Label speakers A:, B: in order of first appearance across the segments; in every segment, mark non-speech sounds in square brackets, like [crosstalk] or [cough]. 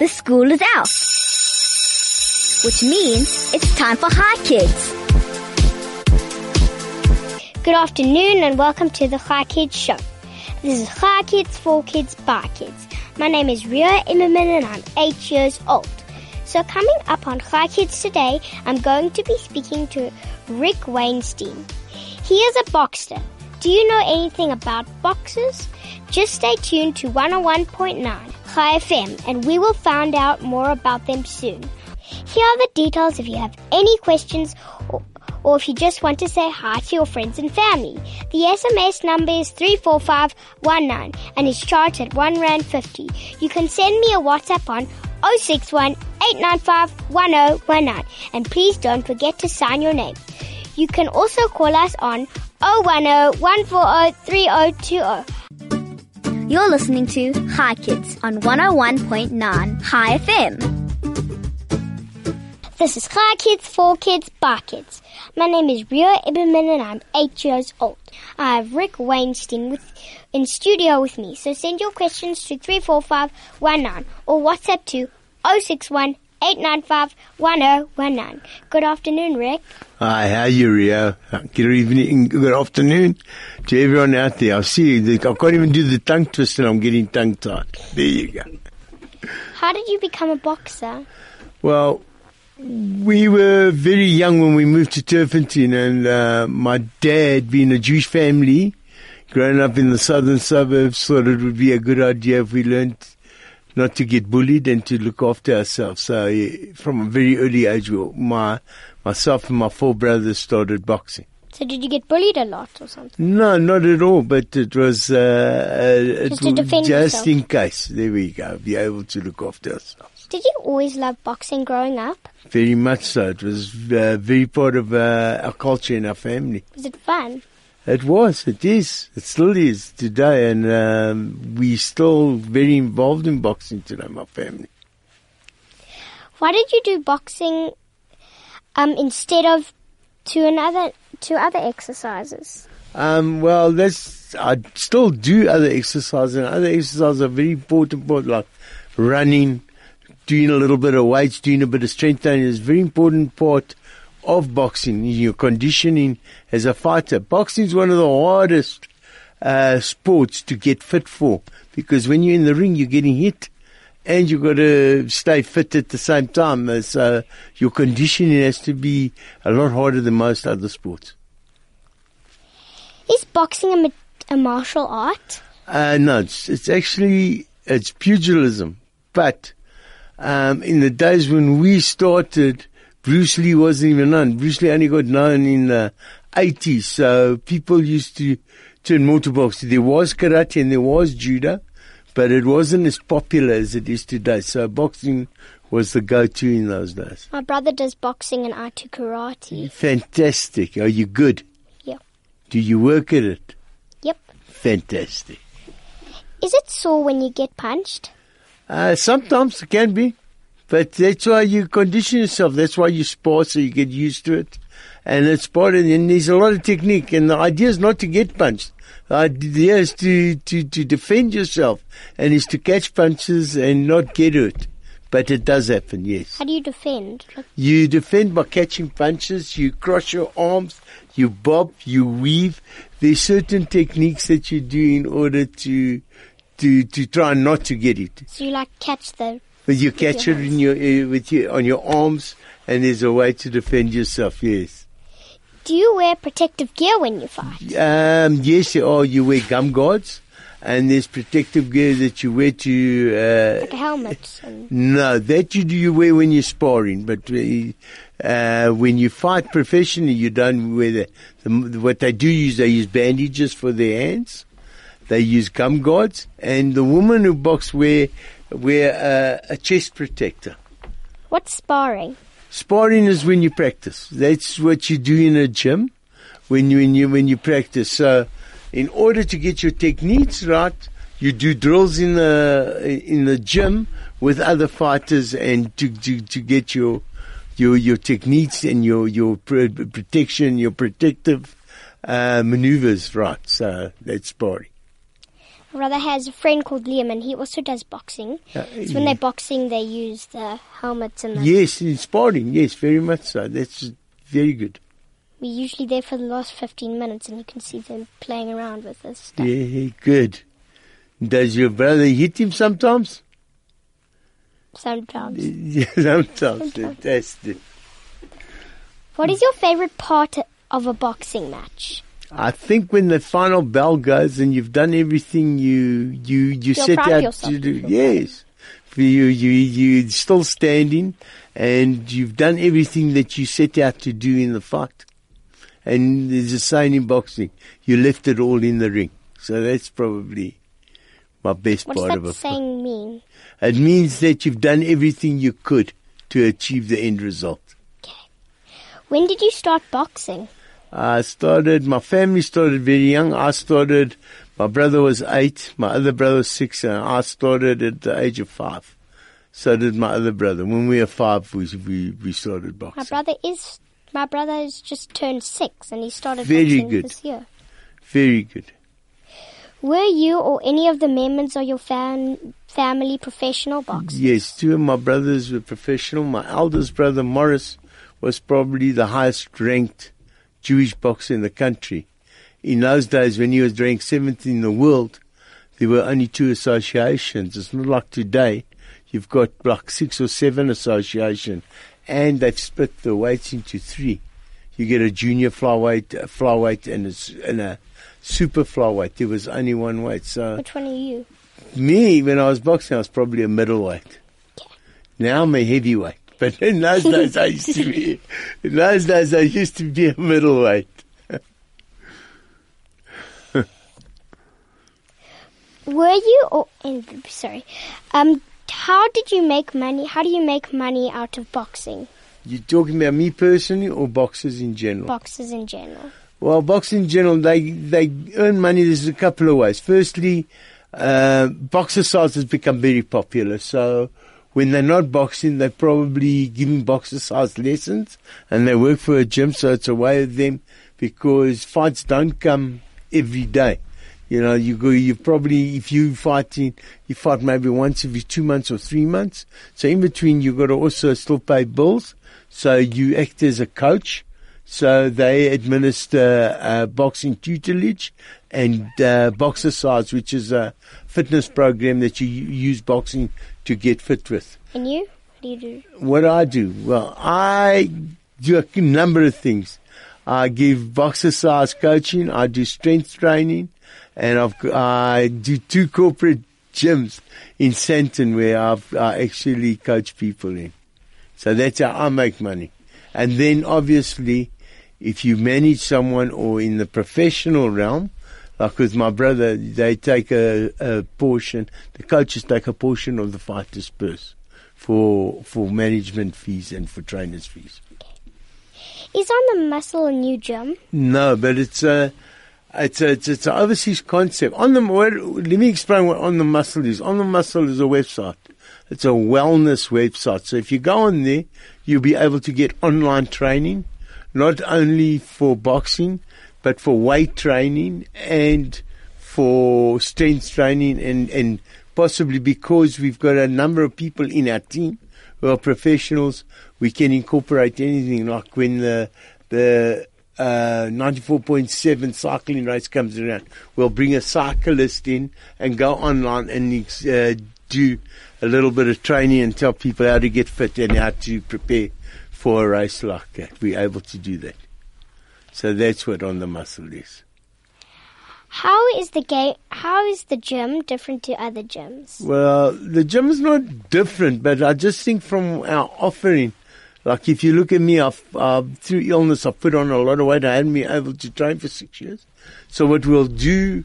A: the school is out. Which means it's time for Hi Kids.
B: Good afternoon and welcome to the Hi Kids Show. This is Hi Kids for Kids by Kids. My name is Rio Immerman and I'm eight years old. So coming up on Hi Kids today, I'm going to be speaking to Rick Weinstein. He is a boxer. Do you know anything about boxers? Just stay tuned to 101.9 Hi FM and we will find out more about them soon. Here are the details if you have any questions or, or if you just want to say hi to your friends and family. The SMS number is 34519 and is charged at 1 Rand 50. You can send me a WhatsApp on 061 895 1019 and please don't forget to sign your name. You can also call us on 010 140 3020.
A: You're listening to Hi Kids on 101.9 Hi FM.
B: This is Hi Kids for Kids by Kids. My name is Rio Iberman and I'm eight years old. I have Rick Weinstein with, in studio with me. So send your questions to 34519 or WhatsApp to 061 895 1019. Good afternoon, Rick.
C: Hi, how are you, Rio? Good evening, good afternoon to everyone out there. I see you. I can't even do the tongue twist and I'm getting tongue tied. There you go.
B: How did you become a boxer?
C: Well, we were very young when we moved to Turffontein and uh, my dad, being a Jewish family, growing up in the southern suburbs, thought it would be a good idea if we learned not to get bullied and to look after ourselves. So from a very early age, my myself and my four brothers started boxing.
B: So did you get bullied a lot or something?
C: No, not at all. But it was uh, uh,
B: Just
C: it
B: to
C: was
B: defend
C: just in case. There we go. Be able to look after ourselves.
B: Did you always love boxing growing up?
C: Very much so. It was uh, very part of uh, our culture and our family.
B: Was it fun?
C: It was. It is. It still is today, and um, we still very involved in boxing today. My family.
B: Why did you do boxing um, instead of to another to other exercises?
C: Um, well, that's I still do other exercises, and other exercises are very important part, like running, doing a little bit of weights, doing a bit of strength training is a very important part of boxing. Your conditioning as a fighter. Boxing is one of the hardest uh, sports to get fit for because when you're in the ring, you're getting hit. And you've got to stay fit at the same time. Uh, So your conditioning has to be a lot harder than most other sports.
B: Is boxing a, ma- a martial art?
C: Uh, no, it's, it's actually it's pugilism. But um, in the days when we started, Bruce Lee wasn't even known. Bruce Lee only got known in the 80s. So people used to turn more to boxing. There was karate and there was judo, but it wasn't as popular as it is today. So boxing was the go-to in those days.
B: My brother does boxing and I do karate.
C: Fantastic. Are you good?
B: Yep.
C: Do you work at it?
B: Yep.
C: Fantastic.
B: Is it sore when you get punched?
C: Uh, sometimes it can be, but that's why you condition yourself. That's why you spar so you get used to it. And it's part of, and there's a lot of technique. And the idea is not to get punched. The idea is to, to, to defend yourself and is to catch punches and not get hurt. But it does happen, yes.
B: How do you defend?
C: You defend by catching punches, you cross your arms, you bob, you weave. There's certain techniques that you do in order to, to, to try not to get it.
B: so you like catch the
C: But you
B: your
C: catch it in your uh, with your on your arms, and there's a way to defend yourself. Yes.
B: Do you wear protective gear when you fight?
C: Um, yes, are. You wear gum guards, and there's protective gear that you wear to. Uh,
B: Like a helmet and
C: no, that you do you wear when you're sparring, but uh, uh, when you fight professionally, you don't wear that. The, what they do use, they use bandages for their hands. They use gum guards, and the women who box wear wear uh, a chest protector.
B: what's sparring?
C: Sparring is when you practice. That's what you do in a gym when you when you when you practice. So, in order to get your techniques right, you do drills in the in the gym with other fighters, and to to, to get your your your techniques and your your protection, your protective uh, maneuvers right. So that's sparring.
B: Brother has a friend called Liam, and he also does boxing.
C: Uh,
B: So when they're boxing, they use the helmets and the.
C: yes, in sparring, yes, very much so. That's very good.
B: We're usually there for the last 15 minutes, and you can see them playing around with this stuff.
C: Yeah, good. Does your brother hit him sometimes?
B: Sometimes. [laughs]
C: Yeah, sometimes. That's the,
B: What is your favorite part of a boxing match?
C: I think when the final bell goes and you've done everything you you you
B: Feel
C: set out to do, yes, for you you you still standing and you've done everything that you set out to do in the fight. And there's a saying in boxing, you left it all in the ring. So that's probably my best
B: What
C: part of
B: that
C: a fight.
B: saying mean?
C: It means that you've done everything you could to achieve the end result. Okay.
B: When did you start boxing?
C: I started, my family started very young. I started, my brother was eight, my other brother was six, and I started at the age of five. So did my other brother. When we were five, we, we, we started boxing.
B: My brother is. My brother has just turned six, and he started
C: Very
B: boxing
C: good.
B: this year.
C: Very good.
B: Were you or any of the members of your fam- family professional boxers?
C: Yes, two of my brothers were professional. My eldest brother, Morris, was probably the highest ranked Jewish boxer in the country. In those days, when he was ranked seventh in the world, there were only two associations. It's not like today. You've got like six or seven associations, and they've split the weights into three. You get a junior flyweight, a flyweight, and a, and a super flyweight. There was only one weight, so
B: Which one are you?
C: me, when I was boxing, I was probably a middleweight. Now I'm a heavyweight. But in those days, I used to be. In those days, I used to be a middleweight. [laughs]
B: Were you or and, sorry, um, how did you make money? How do you make money out of boxing?
C: You're talking about me personally or boxers in general?
B: Boxers in general.
C: Well, boxing in general, they they earn money. There's a couple of ways. Firstly, uh, boxercise has become very popular. So when they're not boxing, they're probably giving boxercise lessons, and they work for a gym. So it's a way of them because fights don't come every day. You know, you go, you probably, if you fighting, you fight maybe once every two months or three months. So in between, you've got to also still pay bills. So you act as a coach. So they administer uh, boxing tutelage and uh, boxercise, which is a fitness program that you use boxing to get fit with.
B: And you? What do you do?
C: What I do? Well, I do a number of things. I give boxercise coaching. I do strength training, and I've, I do two corporate gyms in Sandton where I've, I actually coach people in. So that's how I make money. And then obviously, if you manage someone or in the professional realm, like with my brother, they take a, a portion, the coaches take a portion of the fighter's purse for, for management fees and for trainers fees.
B: Is on the muscle a new gym?
C: No, but it's a, it's a, it's, it's an overseas concept. On the, let me explain what On the Muscle is. On the Muscle is a website. It's a wellness website. So if you go on there, you'll be able to get online training, not only for boxing, but for weight training and for strength training and, and possibly because we've got a number of people in our team who are professionals, we can incorporate anything like when the, the, uh, 94.7 cycling race comes around, we'll bring a cyclist in and go online and uh, do a little bit of training and tell people how to get fit and how to prepare for a race like that. We're able to do that. So that's what on the muscle is.
B: How is the game? How is the gym different to other gyms?
C: Well, the gym is not different, but I just think from our offering, like if you look at me, I've, uh, through illness, I've put on a lot of weight. I hadn't been able to train for six years. So what we'll do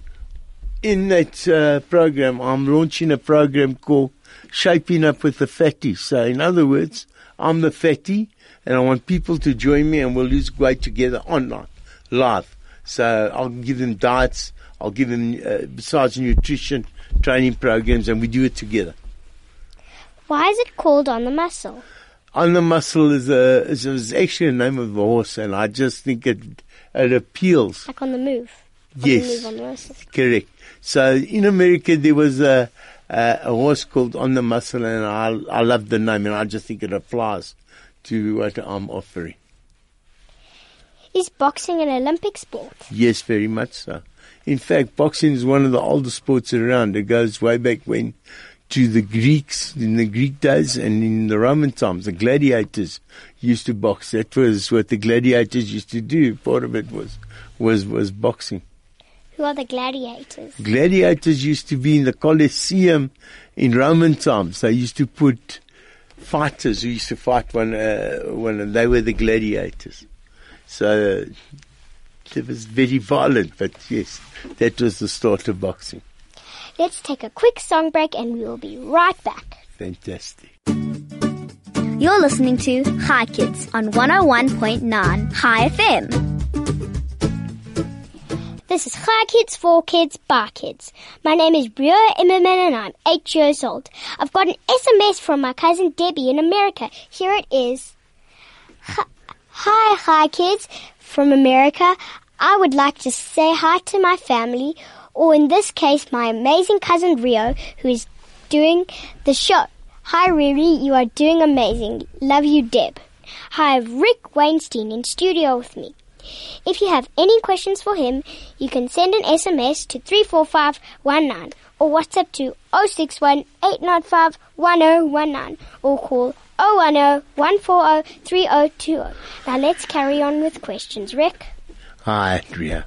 C: in that uh, program, I'm launching a program called Shaping Up with the Fatty. So in other words, I'm the fatty and I want people to join me and we'll lose weight together online, live. So I'll give them diets. I'll give them, uh, besides nutrition, training programs and we do it together.
B: Why is it called on the muscle?
C: On the muscle is a is, is actually a name of a horse, and I just think it it appeals
B: Like on the move. On
C: Yes.
B: The move the.
C: Correct. So in America there was a, a, a horse called On the Muscle, and I I love the name, and I just think it applies to what I'm offering.
B: Is boxing an Olympic sport?
C: Yes, very much so. In fact, boxing is one of the oldest sports around. It goes way back when to the Greeks in the Greek days and in the Roman times. The gladiators used to box. That was what the gladiators used to do. Part of it was was was boxing.
B: Who are the gladiators?
C: Gladiators used to be in the Colosseum in Roman times. They used to put fighters who used to fight one, uh, one, they were the gladiators. So it was very violent, but yes, that was the start of boxing.
B: Let's take a quick song break and we will be right back.
C: Fantastic.
A: You're listening to Hi Kids on 101.9 Hi FM.
B: This is Hi Kids for Kids Bar Kids. My name is Rio Immerman and I'm eight years old. I've got an SMS from my cousin Debbie in America. Here it is. Hi, hi, kids from America. I would like to say hi to my family, or in this case, my amazing cousin Rio, who is doing the show. Hi, Riri, you are doing amazing. Love you, Deb. Hi, Rick Weinstein in studio with me. If you have any questions for him, you can send an SMS to 34519 or WhatsApp to 061 895 1019 or call 010 140 3020. Now let's carry on with questions. Rick,
C: Hi, Andrea.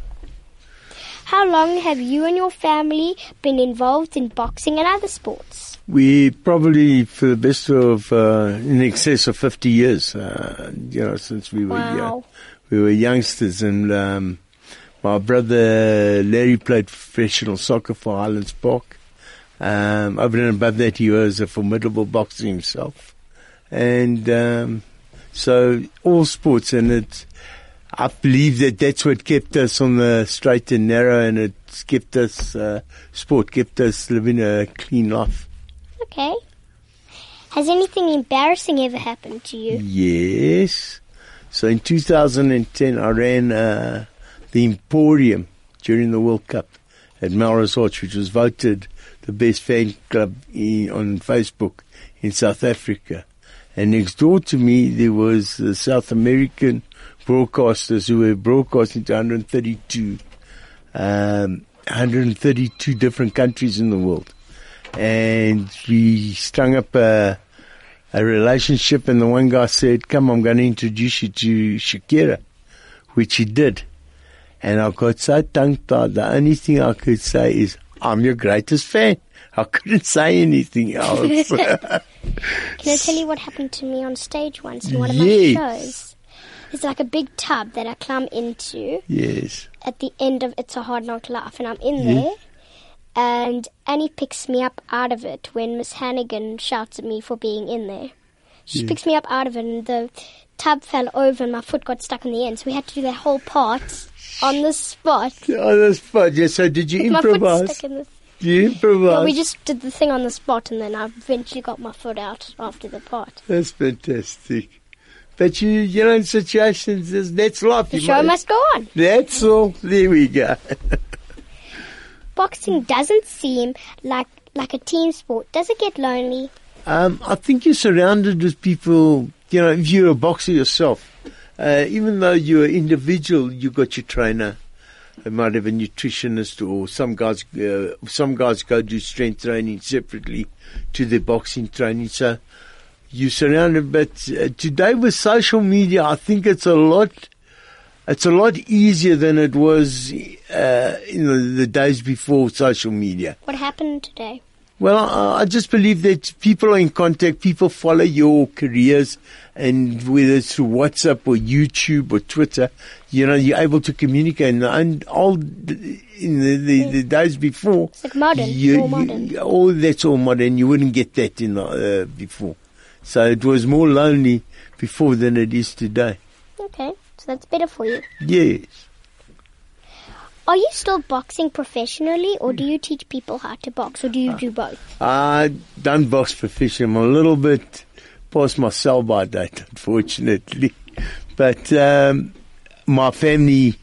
B: how long have you and your family been involved in boxing and other sports?
C: We probably, for the best of, uh, in excess of 50 years, uh, you know, since we were
B: Wow.
C: young. We were youngsters and, um, my brother Larry played professional soccer for Highlands Park. Um, over and above that, he was a formidable boxer himself. And, um, so all sports and it, I believe that that's what kept us on the straight and narrow and it's kept us, uh, sport kept us living a clean life.
B: Okay. Has anything embarrassing ever happened to you?
C: Yes. So in 2010, I ran uh, the Emporium during the World Cup at Melrose Arch, which was voted the best fan club in, on Facebook in South Africa. And next door to me, there was the South American broadcasters who were broadcasting to 132, um, 132 different countries in the world. And we strung up a, a relationship and the one guy said, come, I'm going to introduce you to Shakira, which he did. And I got so tongue-tied, the only thing I could say is, I'm your greatest fan. I couldn't say anything [laughs] else. [laughs]
B: Can I tell you what happened to me on stage once in one of
C: Yes.
B: my shows? It's like a big tub that I climb into
C: yes.
B: at the end of It's a Hard Knock Life, and I'm in there. And Annie picks me up out of it when Miss Hannigan shouts at me for being in there. She picks me up out of it, and the tub fell over, and my foot got stuck in the end. So we had to do that whole part on the spot.
C: Oh, that's fun. Yes, so did you [laughs]
B: My foot
C: improvise?
B: stuck in the.
C: Did you improvise?
B: No, we just did the thing on the spot, and then I eventually got my foot out after the part.
C: That's fantastic. But you, you know, in situations, there's- that's life.
B: The
C: You
B: show
C: might-
B: must go on.
C: That's all. There we go. [laughs]
B: Boxing doesn't seem like like a team sport. Does it get lonely?
C: Um, I think you're surrounded with people. You know, if you're a boxer yourself, uh, even though you're an individual, you got your trainer. They might have a nutritionist, or some guys. Uh, some guys go do strength training separately to their boxing training. So you're surrounded. But uh, today with social media, I think it's a lot. It's a lot easier than it was uh, in the, the days before social media.
B: What happened today?
C: Well, I I just believe that people are in contact, people follow your careers, and whether it's through WhatsApp or YouTube or Twitter, you know, you're able to communicate. And- And all in the, the, the days before,
B: It's like modern,
C: you,
B: more modern.
C: you- all that's all modern. You wouldn't get that in uh, before, so it was more lonely before than it is today.
B: Okay, so that's better for you.
C: Yes.
B: Are you still boxing professionally, or do you teach people how to box, or do you do both?
C: I don't box professionally. I'm a little bit past my sell by date, unfortunately. But um, my family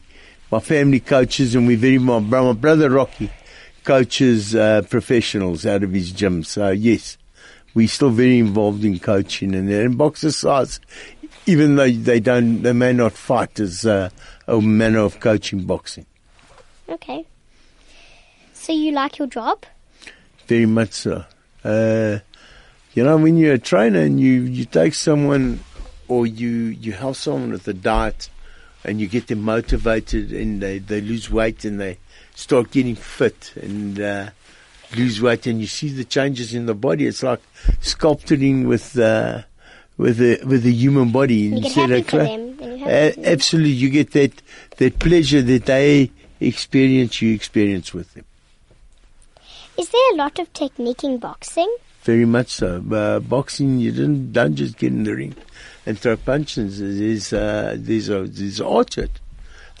C: my family coaches, and we're very my, my brother Rocky coaches uh, professionals out of his gym. So yes, we're still very involved in coaching and and boxercise, even though they don't, they may not fight as uh, a manner of coaching boxing.
B: Okay. So you like your job?
C: Very much so. Uh, you know, when you're a trainer and you, you take someone or you, you help someone with a diet and you get them motivated and they, they lose weight and they start getting fit and uh, lose weight and you see the changes in the body. It's like sculpting with uh, with a with a human body
B: You get
C: instead of cla-
B: them. You're
C: Uh,
B: happy for them.
C: absolutely, you get that that pleasure that they experience. You experience with them.
B: Is there a lot of technique in boxing?
C: Very much so. Uh, boxing, you don't don't just get in the ring and throw punches. There's uh, there's a there's art to it.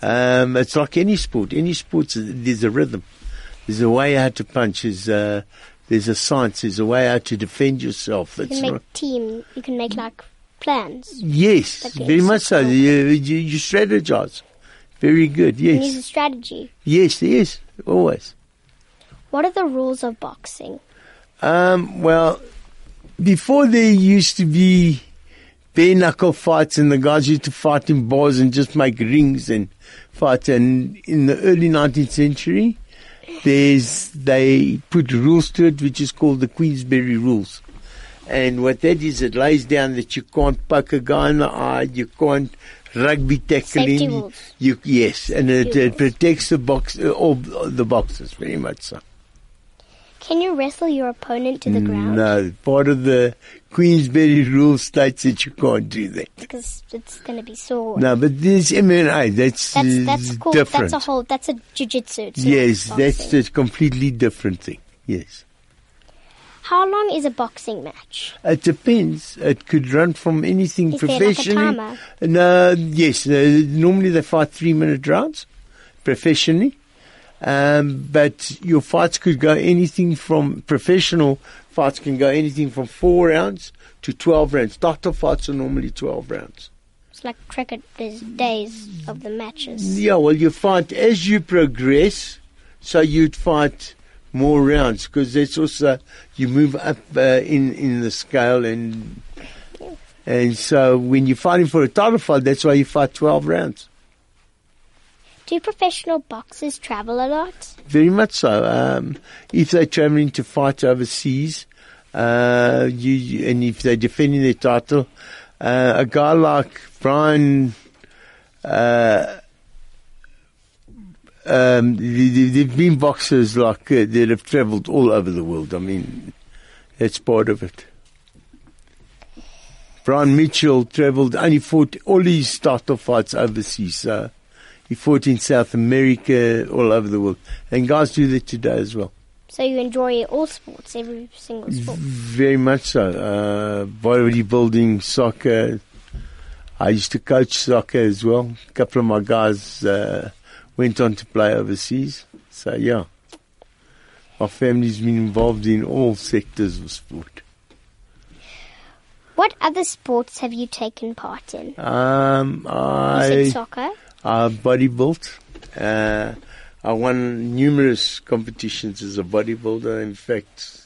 C: Um, it's like any sport. Any sport, there's a rhythm. There's a way how to punch. There's uh, there's a science. There's a way how to defend yourself.
B: You
C: It's
B: can make
C: not,
B: team. You can make like plans.
C: yes, very much so. You, you, you strategize. Very good.
B: You
C: Yes,
B: a strategy.
C: yes, yes. Always.
B: What are the rules of boxing?
C: Um, well, before there used to be bare knuckle fights and the guys used to fight in bars and just make rings and fight. And in the early 19th century, there's, they put rules to it, which is called the Queensberry rules. And what that is, it lays down that you can't poke a guy in the eye, you can't rugby tackling. You, yes, and it, it protects the box, all the boxers very much so.
B: Can you wrestle your opponent to the mm, ground?
C: No, part of the Queensberry rule states that you can't do that.
B: Because it's going to be sore.
C: No, but this MMA, that's,
B: That's that's
C: uh,
B: cool.
C: different.
B: That's a whole. That's a jujitsu.
C: Yes, that's a completely different thing. Yes.
B: How long is a boxing match?
C: It depends. It could run from anything
B: Is there like a
C: professionally.
B: timer?
C: No, yes. Normally they fight three minute rounds professionally. Um, but your fights could go anything from professional fights can go anything from four rounds to 12 rounds. Title fights are normally 12 rounds.
B: It's like cricket. There's days of the matches.
C: Yeah, well, you fight as you progress, so you'd fight more rounds because that's also you move up uh, in in the scale and and so when you're fighting for a title fight, that's why you fight twelve rounds.
B: Do professional boxers travel a lot?
C: Very much so. Um, if they're traveling to fight overseas, uh, you, and if they're defending their title, uh, a guy like Brian. Uh, um, there- there've been boxers like uh, that have travelled all over the world. I mean, that's part of it. Brian Mitchell travelled, only fought all his title fights overseas. So he fought in South America, all over the world. And guys do that today as well.
B: So you enjoy all sports, every single sport.
C: Very much so. Uh, bodybuilding, soccer. I used to coach soccer as well. A couple of my guys uh, went on to play overseas. So, yeah. My family's been involved in all sectors of sport.
B: What other sports have you taken part in?
C: Um,
B: You
C: I,
B: said soccer.
C: I bodybuilt. Uh, I won numerous competitions as a bodybuilder. In fact,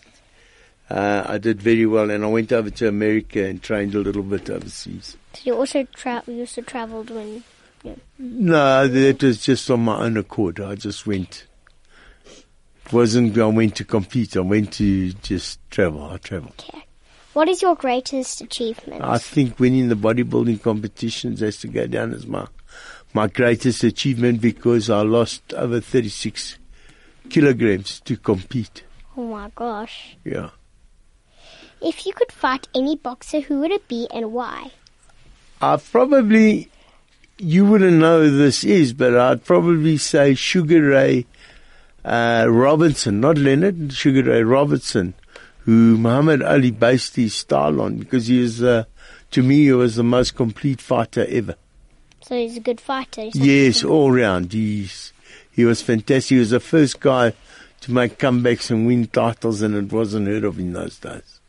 C: uh, I did very well, and I went over to America and trained a little bit overseas.
B: So you also tra- you also travelled when.
C: No, that was just on my own accord. I just went. It wasn't I went to compete. I went to just travel. I traveled.
B: Okay. What is your greatest achievement?
C: I think winning the bodybuilding competitions has to go down as my my greatest achievement because I lost over 36 kilograms to compete.
B: oh my gosh!
C: Yeah.
B: If you could fight any boxer, who would it be and why?
C: I probably, you wouldn't know who this is, but I'd probably say Sugar Ray uh, Robinson, not Leonard, Sugar Ray Robinson, who Muhammad Ali based his style on because he was, uh, to me, he was the most complete fighter ever.
B: So he's a good fighter.
C: Yes, all round. He's, he was fantastic. He was the first guy to make comebacks and win titles, and it wasn't heard of in those days.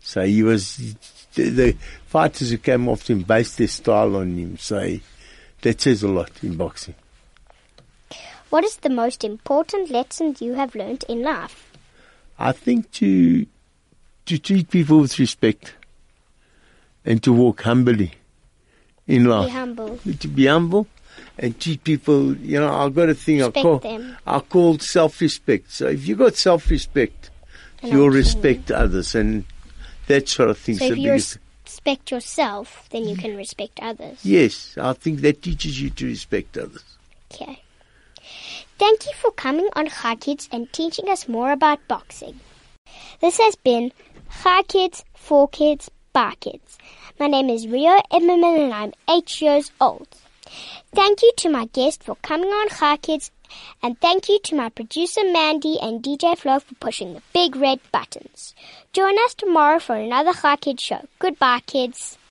C: So he was the, the fighters who came after him based their style on him. So that says a lot in boxing.
B: What is the most important lesson you have learned in life?
C: I think to to treat people with respect and to walk humbly in life.
B: Be humble.
C: To be humble and treat people. You know, I've got a thing I call
B: them.
C: I call self-respect. So if you've got self-respect,
B: And
C: you'll respect others and that sort of thing.
B: So if you
C: biggest-
B: respect yourself, then you can respect others.
C: yes, I think that teaches you to respect others.
B: Okay. Thank you for coming on Hi Kids and teaching us more about boxing. This has been Hi Kids, for Kids, by Kids. My name is Rio Emmerman and I'm eight years old. Thank you to my guest for coming on Hi Kids and thank you to my producer Mandy and DJ Flo for pushing the big red buttons. Join us tomorrow for another Hi Kids show. Goodbye kids.